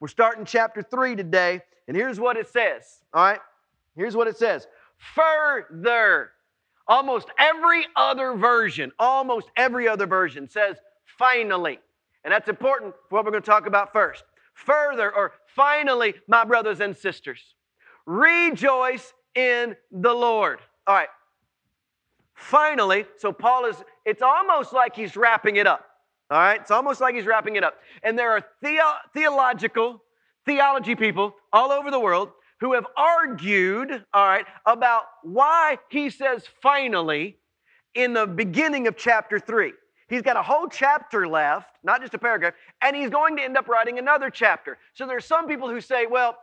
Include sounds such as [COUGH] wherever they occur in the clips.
We're starting chapter 3 today, and here's what it says. All right? Here's what it says Further. Almost every other version, almost every other version says finally. And that's important for what we're going to talk about first. Further, or finally, my brothers and sisters, rejoice in the Lord. All right. Finally, so Paul is, it's almost like he's wrapping it up. All right? It's almost like he's wrapping it up. And there are theo- theological, theology people all over the world who have argued, all right, about why he says finally in the beginning of chapter 3. He's got a whole chapter left, not just a paragraph, and he's going to end up writing another chapter. So there's some people who say, well,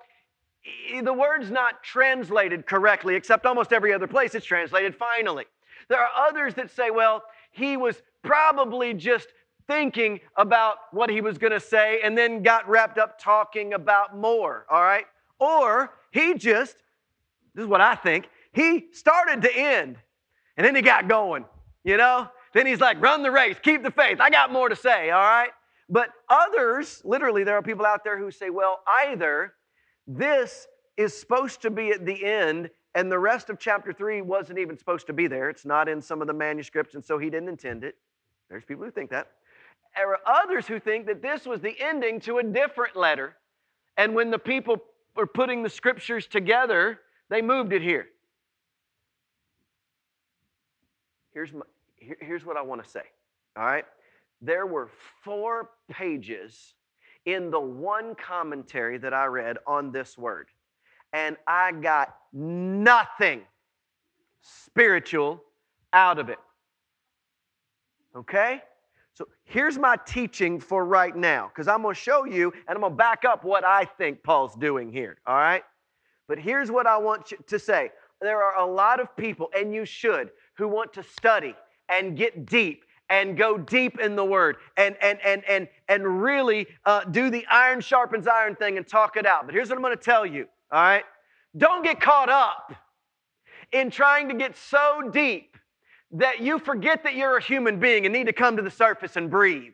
the word's not translated correctly, except almost every other place it's translated finally. There are others that say, well, he was probably just thinking about what he was going to say and then got wrapped up talking about more, all right? Or he just, this is what I think, he started to end and then he got going, you know? Then he's like, run the race, keep the faith. I got more to say, all right? But others, literally, there are people out there who say, well, either this is supposed to be at the end and the rest of chapter 3 wasn't even supposed to be there. It's not in some of the manuscripts, and so he didn't intend it. There's people who think that. There are others who think that this was the ending to a different letter. And when the people were putting the scriptures together, they moved it here. Here's, my, here, here's what I want to say. All right? There were four pages in the one commentary that I read on this word and I got nothing spiritual out of it. Okay? So here's my teaching for right now, because I'm going to show you and I'm going to back up what I think Paul's doing here. All right? But here's what I want you to say there are a lot of people, and you should, who want to study and get deep and go deep in the word and and and and and really uh, do the iron sharpens iron thing and talk it out but here's what i'm going to tell you all right? Don't get caught up in trying to get so deep that you forget that you're a human being and need to come to the surface and breathe.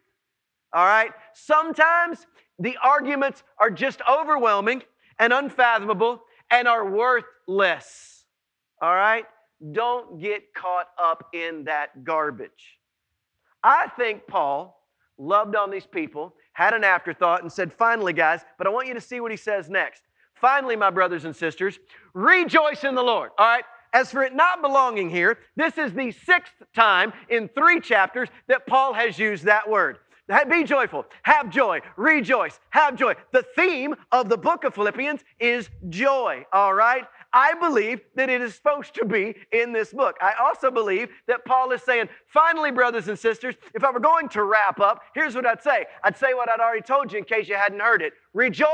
All right? Sometimes the arguments are just overwhelming and unfathomable and are worthless. All right? Don't get caught up in that garbage. I think Paul loved on these people, had an afterthought, and said, Finally, guys, but I want you to see what he says next. Finally, my brothers and sisters, rejoice in the Lord. All right? As for it not belonging here, this is the sixth time in three chapters that Paul has used that word. Be joyful, have joy, rejoice, have joy. The theme of the book of Philippians is joy, all right? I believe that it is supposed to be in this book. I also believe that Paul is saying, finally, brothers and sisters, if I were going to wrap up, here's what I'd say. I'd say what I'd already told you in case you hadn't heard it rejoice.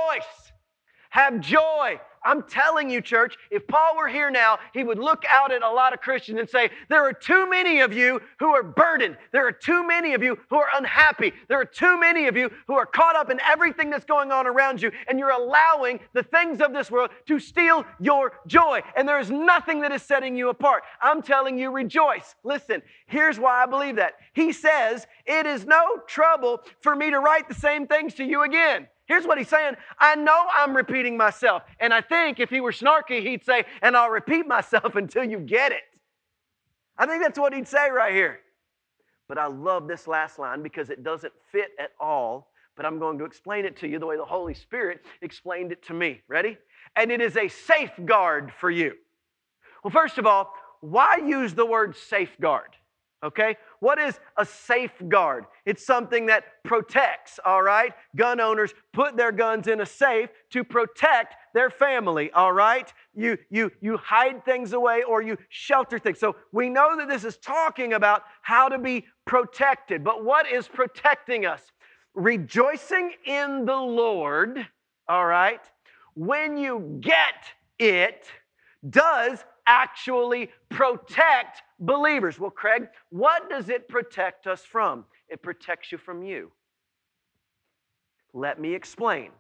Have joy. I'm telling you, church, if Paul were here now, he would look out at a lot of Christians and say, There are too many of you who are burdened. There are too many of you who are unhappy. There are too many of you who are caught up in everything that's going on around you, and you're allowing the things of this world to steal your joy. And there is nothing that is setting you apart. I'm telling you, rejoice. Listen, here's why I believe that. He says, It is no trouble for me to write the same things to you again. Here's what he's saying I know I'm repeating myself. And I think if he were snarky, he'd say, and I'll repeat myself [LAUGHS] until you get it. I think that's what he'd say right here. But I love this last line because it doesn't fit at all. But I'm going to explain it to you the way the Holy Spirit explained it to me. Ready? And it is a safeguard for you. Well, first of all, why use the word safeguard? Okay? What is a safeguard? It's something that protects, all right? Gun owners put their guns in a safe to protect their family, all right? You, you, you hide things away or you shelter things. So we know that this is talking about how to be protected. But what is protecting us? Rejoicing in the Lord, all right? When you get it, does actually protect believers. Well, Craig, what does it protect us from? It protects you from you. Let me explain.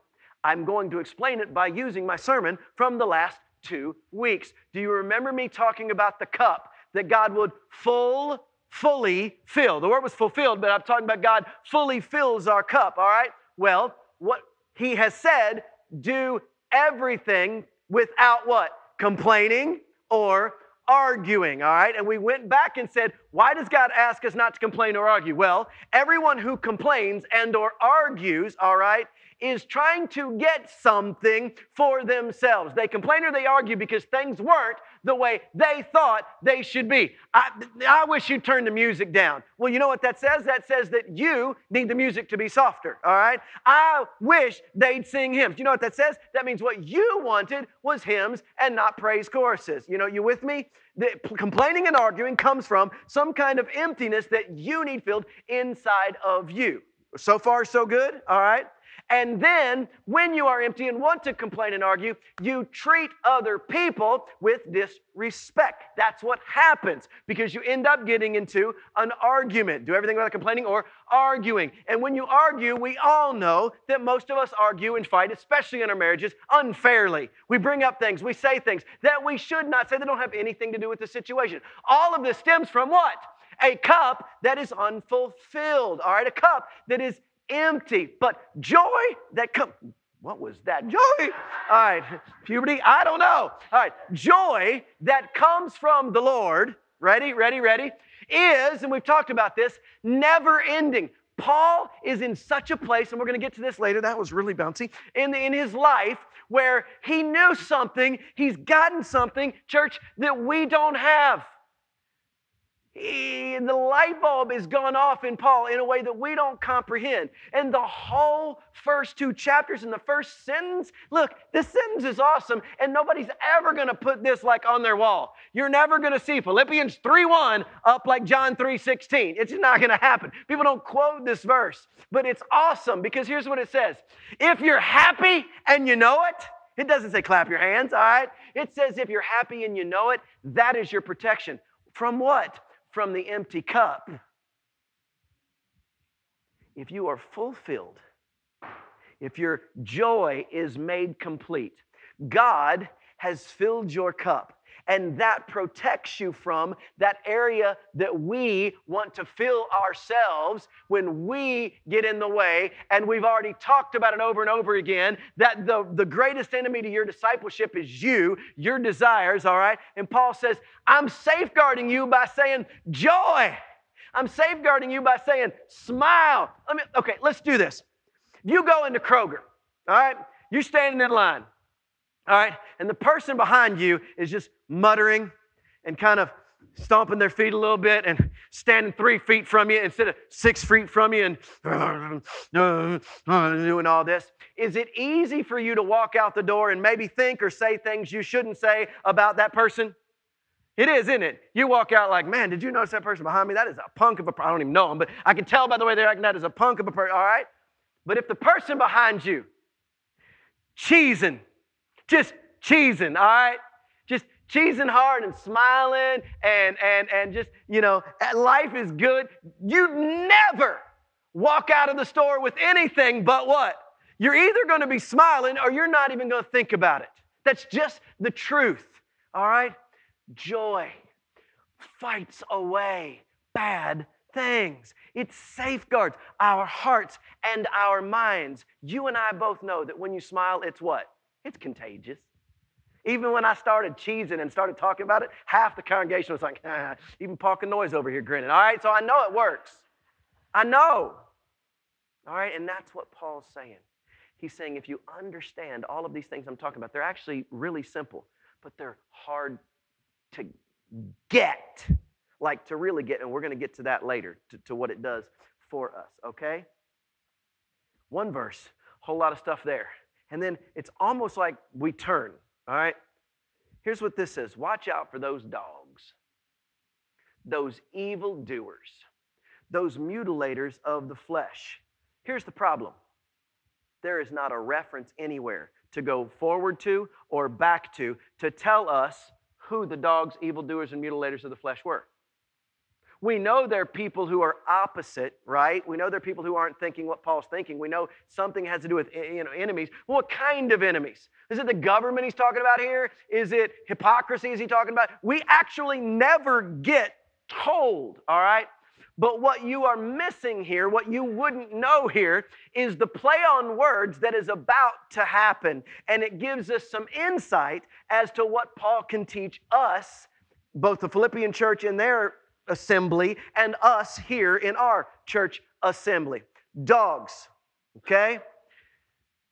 I'm going to explain it by using my sermon from the last two weeks. Do you remember me talking about the cup that God would full, fully fill? The word was fulfilled, but I'm talking about God fully fills our cup, all right? Well, what he has said, do everything without what? Complaining or arguing, all right? And we went back and said, why does God ask us not to complain or argue? Well, everyone who complains and or argues, all right, is trying to get something for themselves. They complain or they argue because things weren't the way they thought they should be. I, I wish you'd turn the music down. Well, you know what that says? That says that you need the music to be softer, all right? I wish they'd sing hymns. You know what that says? That means what you wanted was hymns and not praise choruses. You know, you with me? The complaining and arguing comes from some kind of emptiness that you need filled inside of you. So far, so good, all right? And then, when you are empty and want to complain and argue, you treat other people with disrespect. That's what happens because you end up getting into an argument. Do everything without complaining or arguing. And when you argue, we all know that most of us argue and fight, especially in our marriages, unfairly. We bring up things, we say things that we should not say that don't have anything to do with the situation. All of this stems from what? a cup that is unfulfilled, all right? A cup that is empty. But joy that comes, what was that? Joy. All right, puberty, I don't know. All right, joy that comes from the Lord, ready, ready, ready, is, and we've talked about this, never ending. Paul is in such a place, and we're going to get to this later. That was really bouncy. In, in his life, where he knew something, he's gotten something, church, that we don't have he, the light bulb has gone off in Paul in a way that we don't comprehend. And the whole first two chapters in the first sentence, look, this sentence is awesome, and nobody's ever going to put this like on their wall. You're never going to see Philippians 3:1 up like John 3:16. It's not going to happen. People don't quote this verse, but it's awesome because here's what it says. If you're happy and you know it, it doesn't say clap your hands, all right? It says if you're happy and you know it, that is your protection. From what? From the empty cup. If you are fulfilled, if your joy is made complete, God has filled your cup. And that protects you from that area that we want to fill ourselves when we get in the way. And we've already talked about it over and over again that the, the greatest enemy to your discipleship is you, your desires, all right? And Paul says, I'm safeguarding you by saying joy. I'm safeguarding you by saying smile. Let me, okay, let's do this. You go into Kroger, all right? You're standing in line. All right? And the person behind you is just muttering and kind of stomping their feet a little bit and standing three feet from you instead of six feet from you and [LAUGHS] doing all this. Is it easy for you to walk out the door and maybe think or say things you shouldn't say about that person? It is, isn't it? You walk out like, man, did you notice that person behind me? That is a punk of a, I don't even know him, but I can tell by the way they're acting that is a punk of a person, all right? But if the person behind you, cheesing, just cheesing, all right? Just cheesing hard and smiling and and and just, you know, life is good. You never walk out of the store with anything but what? You're either going to be smiling or you're not even going to think about it. That's just the truth. All right? Joy fights away bad things. It safeguards our hearts and our minds. You and I both know that when you smile, it's what? It's contagious. Even when I started cheesing and started talking about it, half the congregation was like, [LAUGHS] ah, even Parking Noise over here grinning. All right, so I know it works. I know. All right, and that's what Paul's saying. He's saying if you understand all of these things I'm talking about, they're actually really simple, but they're hard to get, like to really get, and we're going to get to that later, to, to what it does for us, okay? One verse, whole lot of stuff there. And then it's almost like we turn, all right? Here's what this says Watch out for those dogs, those evil doers, those mutilators of the flesh. Here's the problem there is not a reference anywhere to go forward to or back to to tell us who the dogs, evildoers, and mutilators of the flesh were. We know there are people who are opposite, right? We know there are people who aren't thinking what Paul's thinking. We know something has to do with eh, you know, enemies. What kind of enemies? Is it the government he's talking about here? Is it hypocrisy is he talking about? We actually never get told, all right? But what you are missing here, what you wouldn't know here, is the play on words that is about to happen. And it gives us some insight as to what Paul can teach us, both the Philippian church in their assembly and us here in our church assembly. Dogs, okay?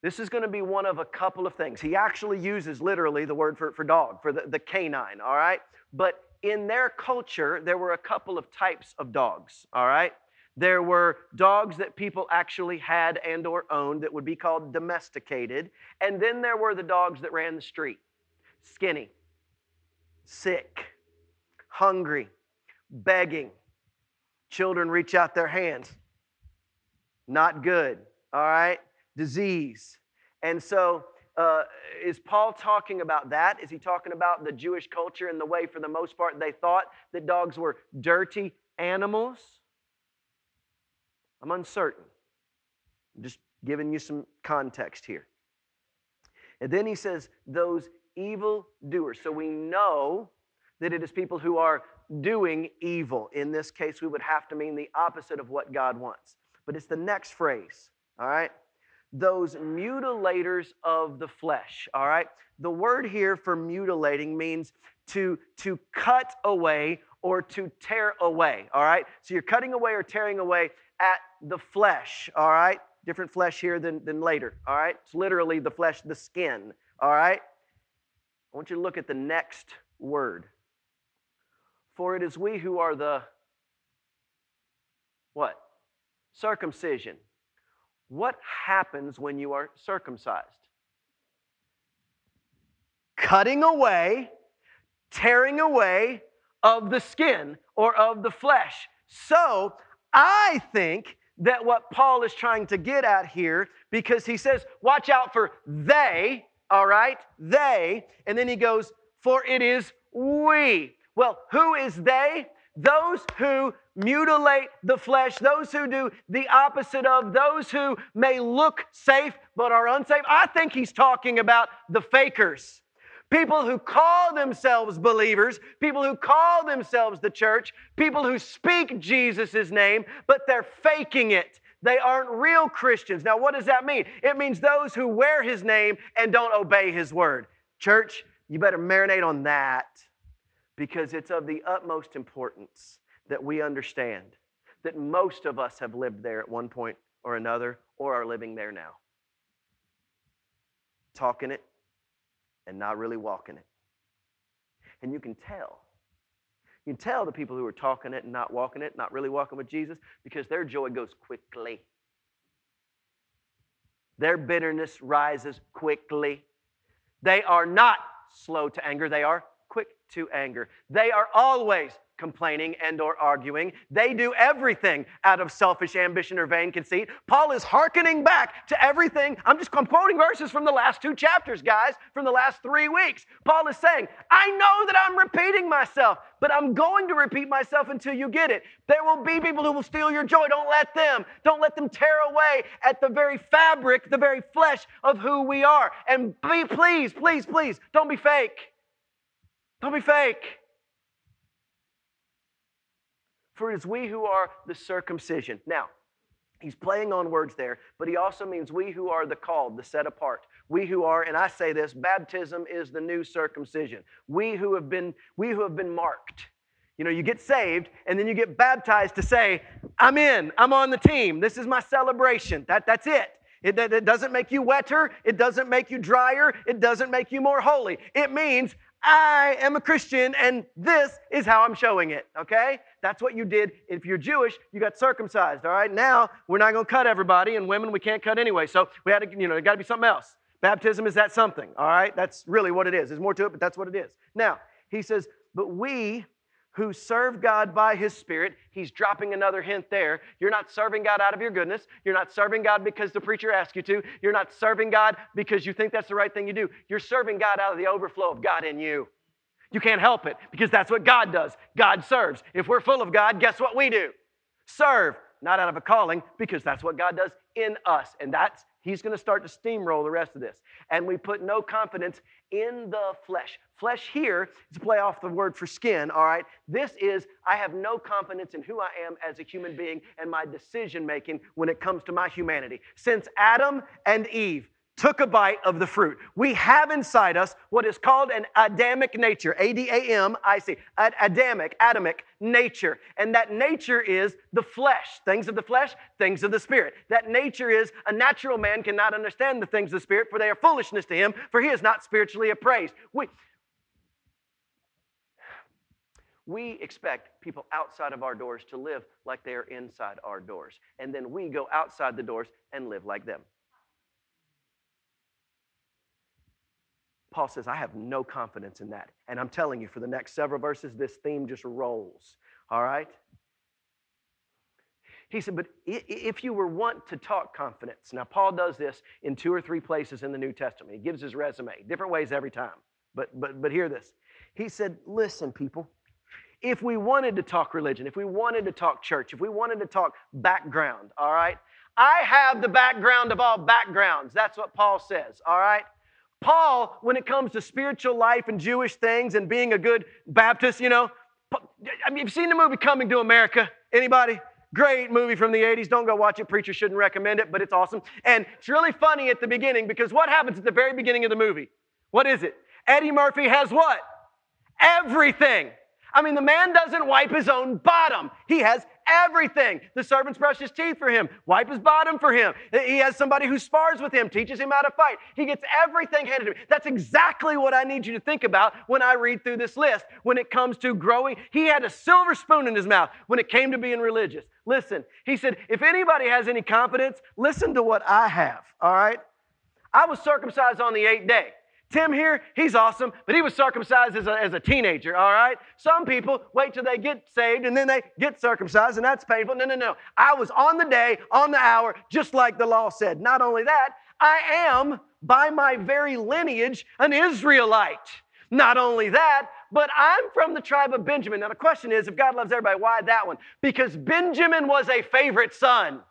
This is going to be one of a couple of things. He actually uses literally the word for, for dog, for the, the canine, all right? But in their culture, there were a couple of types of dogs, all right? There were dogs that people actually had and or owned that would be called domesticated, and then there were the dogs that ran the street. Skinny, sick, hungry, begging. Children reach out their hands. Not good, all right? Disease. And so uh, is Paul talking about that? Is he talking about the Jewish culture and the way, for the most part, they thought that dogs were dirty animals? I'm uncertain. I'm just giving you some context here. And then he says, those evil doers. So we know that it is people who are doing evil. In this case, we would have to mean the opposite of what God wants. But it's the next phrase, all right? those mutilators of the flesh. All right? The word here for mutilating means to, to cut away or to tear away. All right? So you're cutting away or tearing away at the flesh. All right? Different flesh here than, than later. All right? It's literally the flesh, the skin. All right? I want you to look at the next word. For it is we who are the what? Circumcision what happens when you are circumcised? Cutting away, tearing away of the skin or of the flesh. So I think that what Paul is trying to get at here, because he says, watch out for they, all right? They. And then he goes, for it is we. Well, who is they? Those who mutilate the flesh, those who do the opposite of, those who may look safe but are unsafe. I think he's talking about the fakers. People who call themselves believers, people who call themselves the church, people who speak Jesus' name, but they're faking it. They aren't real Christians. Now, what does that mean? It means those who wear his name and don't obey his word. Church, you better marinate on that because it's of the utmost importance that we understand that most of us have lived there at one point or another or are living there now. Talking it and not really walking it. And you can tell. You can tell the people who are talking it and not walking it, not really walking with Jesus, because their joy goes quickly. Their bitterness rises quickly. They are not slow to anger, they are quick to anger. They are always complaining and or arguing. They do everything out of selfish ambition or vain conceit. Paul is hearkening back to everything. I'm just I'm quoting verses from the last two chapters, guys, from the last 3 weeks. Paul is saying, "I know that I'm repeating myself, but I'm going to repeat myself until you get it. There will be people who will steal your joy. Don't let them. Don't let them tear away at the very fabric, the very flesh of who we are. And be please, please, please, don't be fake. Don't be fake. For it is we who are the circumcision. Now, he's playing on words there, but he also means we who are the called, the set apart. We who are, and I say this, baptism is the new circumcision. We who have been, we who have been marked. You know, you get saved and then you get baptized to say, I'm in, I'm on the team. This is my celebration. That, that's it. It, it, doesn't make you wetter. It doesn't make you drier. It doesn't make you more holy. It means I am a Christian and this is how I'm showing it, okay? That's what you did. If you're Jewish, you got circumcised, all right? Now, we're not going to cut everybody, and women we can't cut anyway. So we had to, you know, it got to be something else. Baptism is that something, all right? That's really what it is. There's more to it, but that's what it is. Now, he says, but we who serve God by His Spirit. He's dropping another hint there. You're not serving God out of your goodness. You're not serving God because the preacher asked you to. You're not serving God because you think that's the right thing to do. You're serving God out of the overflow of God in you. You can't help it because that's what God does. God serves. If we're full of God, guess what we do? Serve, not out of a calling, because that's what God does in us, and that's He's going to start to steamroll the rest of this. And we put no confidence in the flesh. Flesh here is a play off the word for skin, all right? This is, I have no confidence in who I am as a human being and my decision making when it comes to my humanity. Since Adam and Eve took a bite of the fruit. We have inside us what is called an Adamic nature, A D A M I C, Adamic, Adamic nature. And that nature is the flesh, things of the flesh, things of the spirit. That nature is a natural man cannot understand the things of the spirit, for they are foolishness to him, for he is not spiritually appraised. We, we expect people outside of our doors to live like they are inside our doors. And then we go outside the doors and live like them. Paul says, I have no confidence in that. And I'm telling you, for the next several verses, this theme just rolls. All right? He said, but if you were want to talk confidence, now Paul does this in two or three places in the New Testament. He gives his resume, different ways every time. But but but hear this. He said, listen, people, if we wanted to talk religion, if we wanted to talk church, if we wanted to talk background, all right? I have the background of all backgrounds. That's what Paul says, all right? Paul, when it comes to spiritual life and Jewish things and being a good Baptist, you know, I mean, you've seen the movie Coming to America? Anybody? Great movie from the 80s. Don't go watch it. Preacher shouldn't recommend it, but it's awesome. And it's really funny at the beginning because what happens at the very beginning of the movie? What is it? Eddie Murphy has what? Everything. I mean, the man doesn't wipe his own bottom. He has everything. The servants brush his teeth for him, wipe his bottom for him. He has somebody who spars with him, teaches him how to fight. He gets everything handed to him. That's exactly what I need you to think about when I read through this list. When it comes to growing, he had a silver spoon in his mouth when it came to being religious. Listen, he said, if anybody has any confidence, listen to what I have, all right? I was circumcised on the eighth day. Tim here, he's awesome, but he was circumcised as a, as a teenager, all right? Some people wait till they get saved and then they get circumcised, and that's painful. No, no, no. I was on the day, on the hour, just like the law said. Not only that, I am, by my very lineage, an Israelite. Not only that, but I'm from the tribe of Benjamin. Now, the question is if God loves everybody, why that one? Because Benjamin was a favorite son.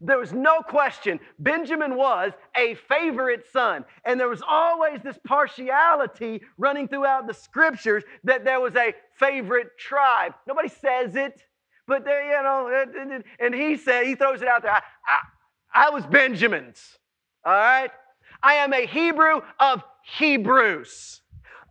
There was no question Benjamin was a favorite son. And there was always this partiality running throughout the scriptures that there was a favorite tribe. Nobody says it, but there, you know, and he said, he throws it out there. I, I, I was Benjamin's. All right? I am a Hebrew of Hebrews.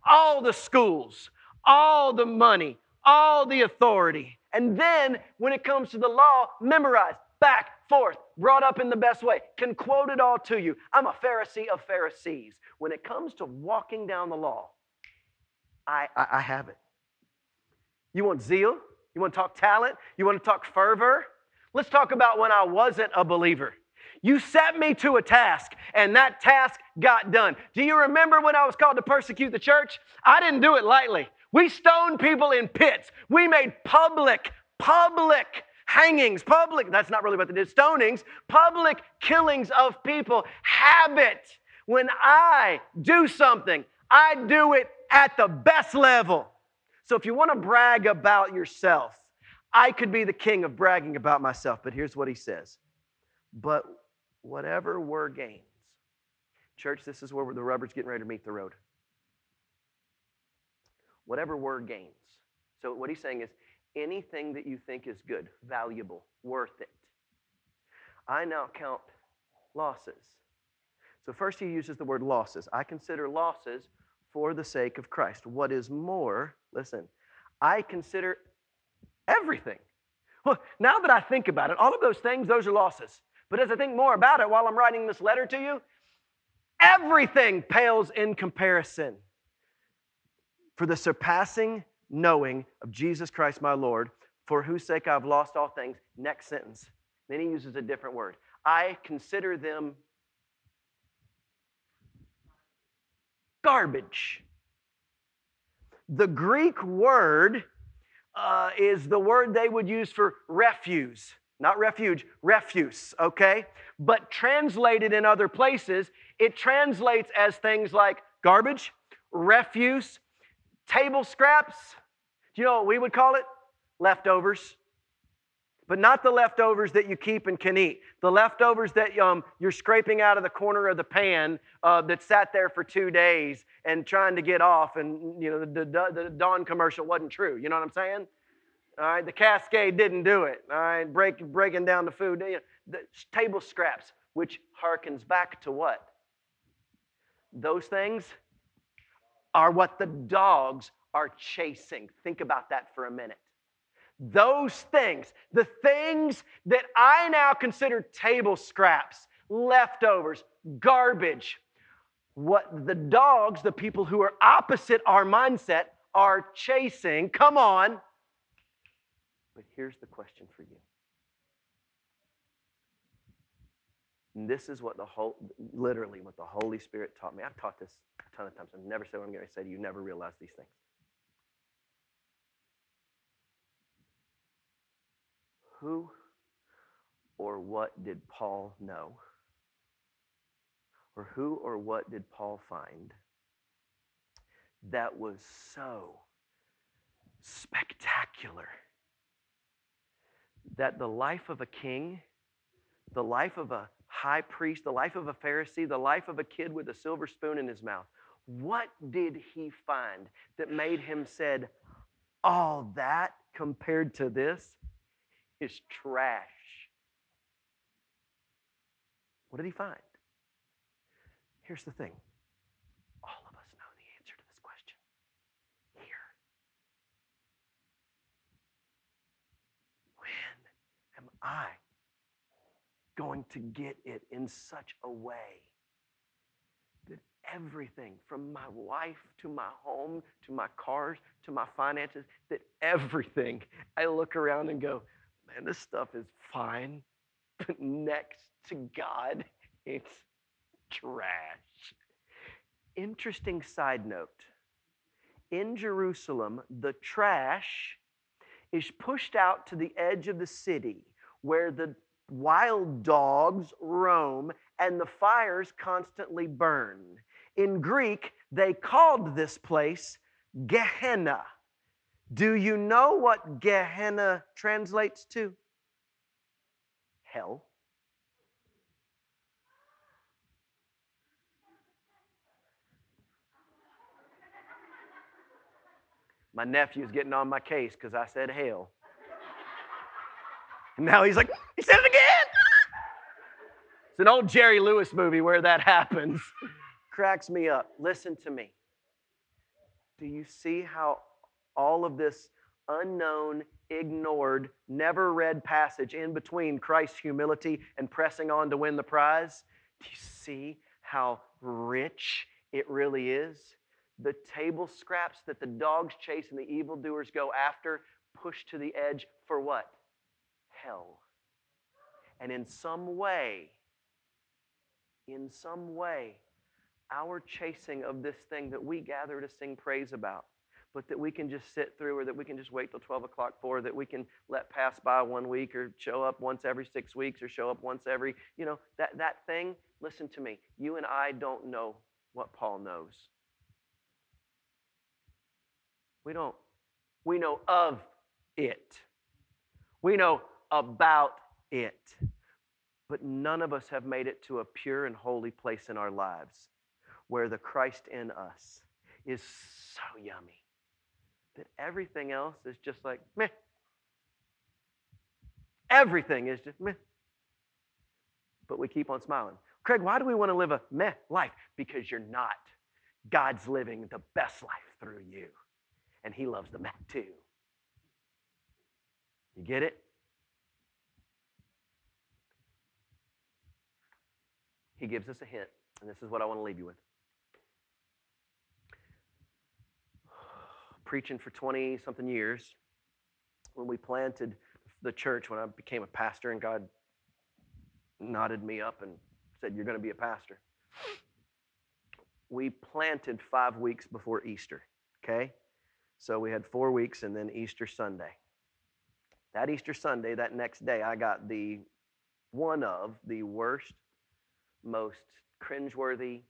All the schools, all the money, all the authority. And then when it comes to the law, memorize back, forth, brought up in the best way, can quote it all to you. I'm a Pharisee of Pharisees. When it comes to walking down the law, I, I, I have it. You want zeal? You want to talk talent? You want to talk fervor? Let's talk about when I wasn't a believer. You set me to a task, and that task got done. Do you remember when I was called to persecute the church? I didn't do it lightly. We stoned people in pits. We made public, public hangings, public, that's not really what they did, stonings, public killings of people, habit. When I do something, I do it at the best level. So if you want to brag about yourself, I could be the king of bragging about myself, but here's what he says. But whatever were gains, church, this is where the rubber's getting ready to meet the road. Whatever were gains. So what he's saying is, anything that you think is good, valuable, worth it. I now count losses. So, first he uses the word losses. I consider losses for the sake of Christ. What is more, listen, I consider everything. Well, now that I think about it, all of those things, those are losses. But as I think more about it while I'm writing this letter to you, everything pales in comparison for the surpassing knowing of Jesus Christ my Lord, for whose sake I've lost all things. Next sentence. Then he uses a different word. I consider them garbage. The Greek word uh, is the word they would use for refuse. Not refuge, refuse, okay? But translated in other places, it translates as things like garbage, refuse, table scraps, do you know what we would call it? Leftovers. but not the leftovers that you keep and can eat. The leftovers that um, you're scraping out of the corner of the pan uh, that sat there for two days and trying to get off. And, you know, the, the, the Dawn commercial wasn't true. You know what I'm saying? All right, the Cascade didn't do it. All right, Break, breaking down the food. The table scraps, which harkens back to what? Those things are what the dogs are chasing. Think about that for a minute. Those things, the things that I now consider table scraps, leftovers, garbage, what the dogs, the people who are opposite our mindset, are chasing. Come on. But here's the question for you. And this is what the whole, literally, what the Holy Spirit taught me. I've taught this a ton of times. I've never said what I'm going to say to you. Never realize these things. Who or what did Paul know? Or who or what did Paul find that was so spectacular that the life of a king, the life of a high priest, the life of a Pharisee, the life of a kid with a silver spoon in his mouth, what did he find that made him said, all that compared to this is trash. What did he find? Here's the thing all of us know the answer to this question. Here. When am I going to get it in such a way that everything from my wife to my home to my cars to my finances, that everything I look around and go, man, this stuff is fine, but next to God, [LAUGHS] it's trash. Interesting side note in Jerusalem, the trash is pushed out to the edge of the city where the wild dogs roam and the fires constantly burn. In Greek, they called this place Gehenna. Do you know what Gehenna translates to? Hell. My nephew's getting on my case because I said hell. And now he's like, he said it again. It's an old Jerry Lewis movie where that happens. [LAUGHS] Cracks me up. Listen to me. Do you see how all of this unknown, ignored, never read passage in between Christ's humility and pressing on to win the prize? Do you see how rich it really is? The table scraps that the dogs chase and the evildoers go after, pushed to the edge for what? Hell. And in some way, in some way, our chasing of this thing that we gather to sing praise about but that we can just sit through or that we can just wait till 12 o'clock for, that we can let pass by one week or show up once every six weeks or show up once every, you know, that, that thing, listen to me. You and I don't know what Paul knows. We don't. We know of it. We know about it. But none of us have made it to a pure and holy place in our lives where the Christ in us is so yummy that everything else is just like meh. Everything is just meh. But we keep on smiling. Craig, why do we want to live a meh life? Because you're not. God's living the best life through you. And He loves the meh too. You get it? He gives us a hint, and this is what I want to leave you with. preaching for 20 something years, when we planted the church, when I became a pastor, and God nodded me up and said, You're going to be a pastor. We planted five weeks before Easter, okay? So we had four weeks and then Easter Sunday. That Easter Sunday, that next day, I got the one of the worst, most cringeworthy,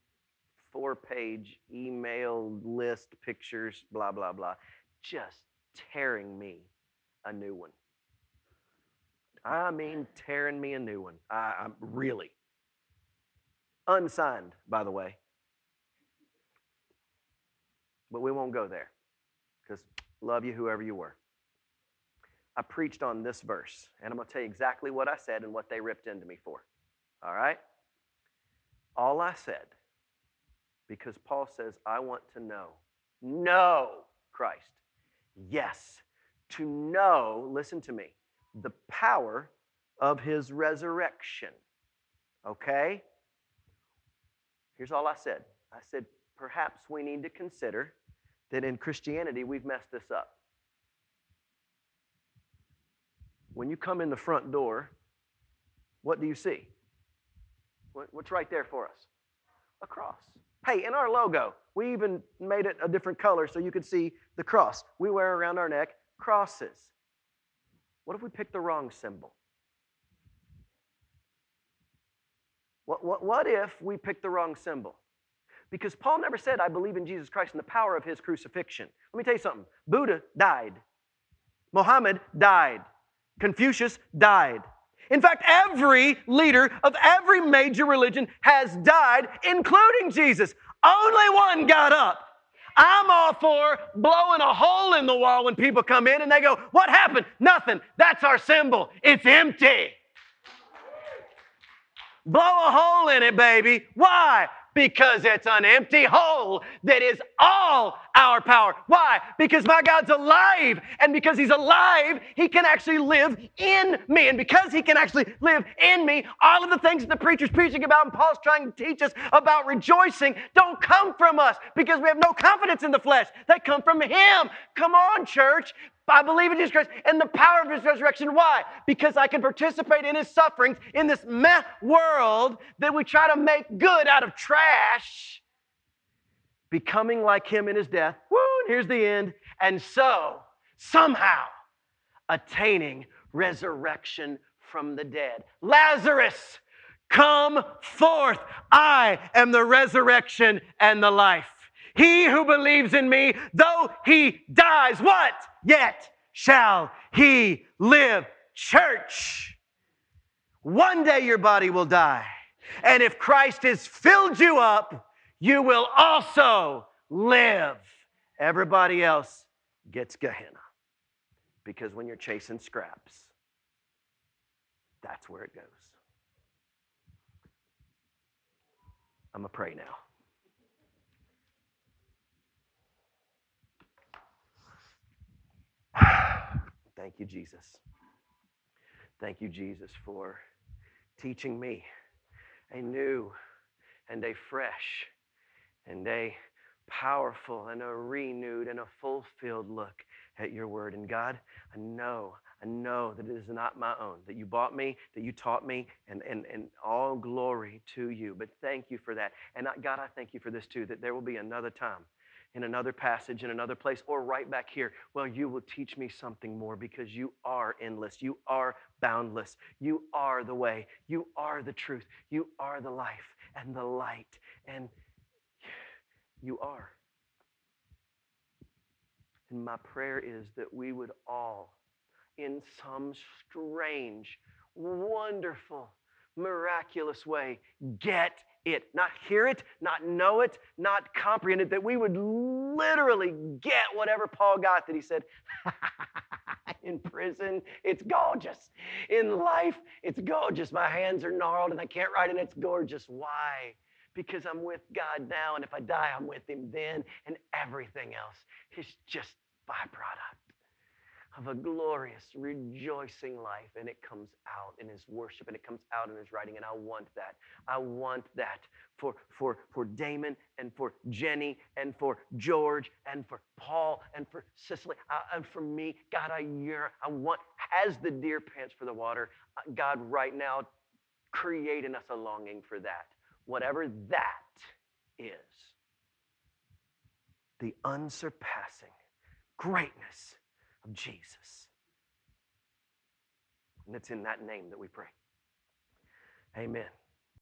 four page email list, pictures, blah, blah, blah, just tearing me a new one. I mean, tearing me a new one. I, I'm really. Unsigned, by the way. But we won't go there because love you, whoever you were. I preached on this verse, and I'm going to tell you exactly what I said and what they ripped into me for. All right? All I said, because Paul says, I want to know, know Christ. Yes, to know, listen to me, the power of his resurrection. Okay? Here's all I said I said, perhaps we need to consider that in Christianity we've messed this up. When you come in the front door, what do you see? What's right there for us? A cross. Hey, in our logo, we even made it a different color so you could see the cross. We wear around our neck crosses. What if we picked the wrong symbol? What, what, what if we picked the wrong symbol? Because Paul never said, I believe in Jesus Christ and the power of his crucifixion. Let me tell you something Buddha died, Muhammad died, Confucius died. In fact, every leader of every major religion has died, including Jesus. Only one got up. I'm all for blowing a hole in the wall when people come in and they go, What happened? Nothing. That's our symbol. It's empty. Blow a hole in it, baby. Why? Because it's an empty hole that is all our power. Why? Because my God's alive. And because He's alive, He can actually live in me. And because He can actually live in me, all of the things that the preacher's preaching about and Paul's trying to teach us about rejoicing don't come from us because we have no confidence in the flesh. They come from Him. Come on, church. I believe in Jesus Christ and the power of his resurrection. Why? Because I can participate in his sufferings in this meh world that we try to make good out of trash, becoming like him in his death. Woo, and here's the end. And so, somehow, attaining resurrection from the dead. Lazarus, come forth. I am the resurrection and the life. He who believes in me, though he dies, what? Yet shall he live. Church, one day your body will die. And if Christ has filled you up, you will also live. Everybody else gets Gehenna. Because when you're chasing scraps, that's where it goes. I'm going to pray now. [SIGHS] Thank you, Jesus. Thank you, Jesus, for teaching me a new and a fresh and a powerful and a renewed and a fulfilled look at your word. And God, I know, I know that it is not my own, that you bought me, that you taught me, and, and, and all glory to you. But thank you for that. And God, I thank you for this too, that there will be another time in another passage, in another place, or right back here. Well, you will teach me something more because you are endless. You are boundless. You are the way. You are the truth. You are the life and the light. And you are. And my prayer is that we would all, in some strange, wonderful, miraculous way, get it. Not hear it, not know it, not comprehend it, that we would literally get whatever Paul got that he said, [LAUGHS] in prison, it's gorgeous. In life, it's gorgeous. My hands are gnarled and I can't write, and it's gorgeous. Why? Because I'm with God now, and if I die, I'm with Him then, and everything else is just byproduct of a glorious, rejoicing life. And it comes out in his worship and it comes out in his writing. And I want that. I want that for, for, for Damon and for Jenny and for George and for Paul and for Cicely uh, and for me. God, I yearn, I want, as the deer pants for the water, uh, God, right now, create in us a longing for that. Whatever that is. The unsurpassing greatness of Jesus. And it's in that name that we pray. Amen.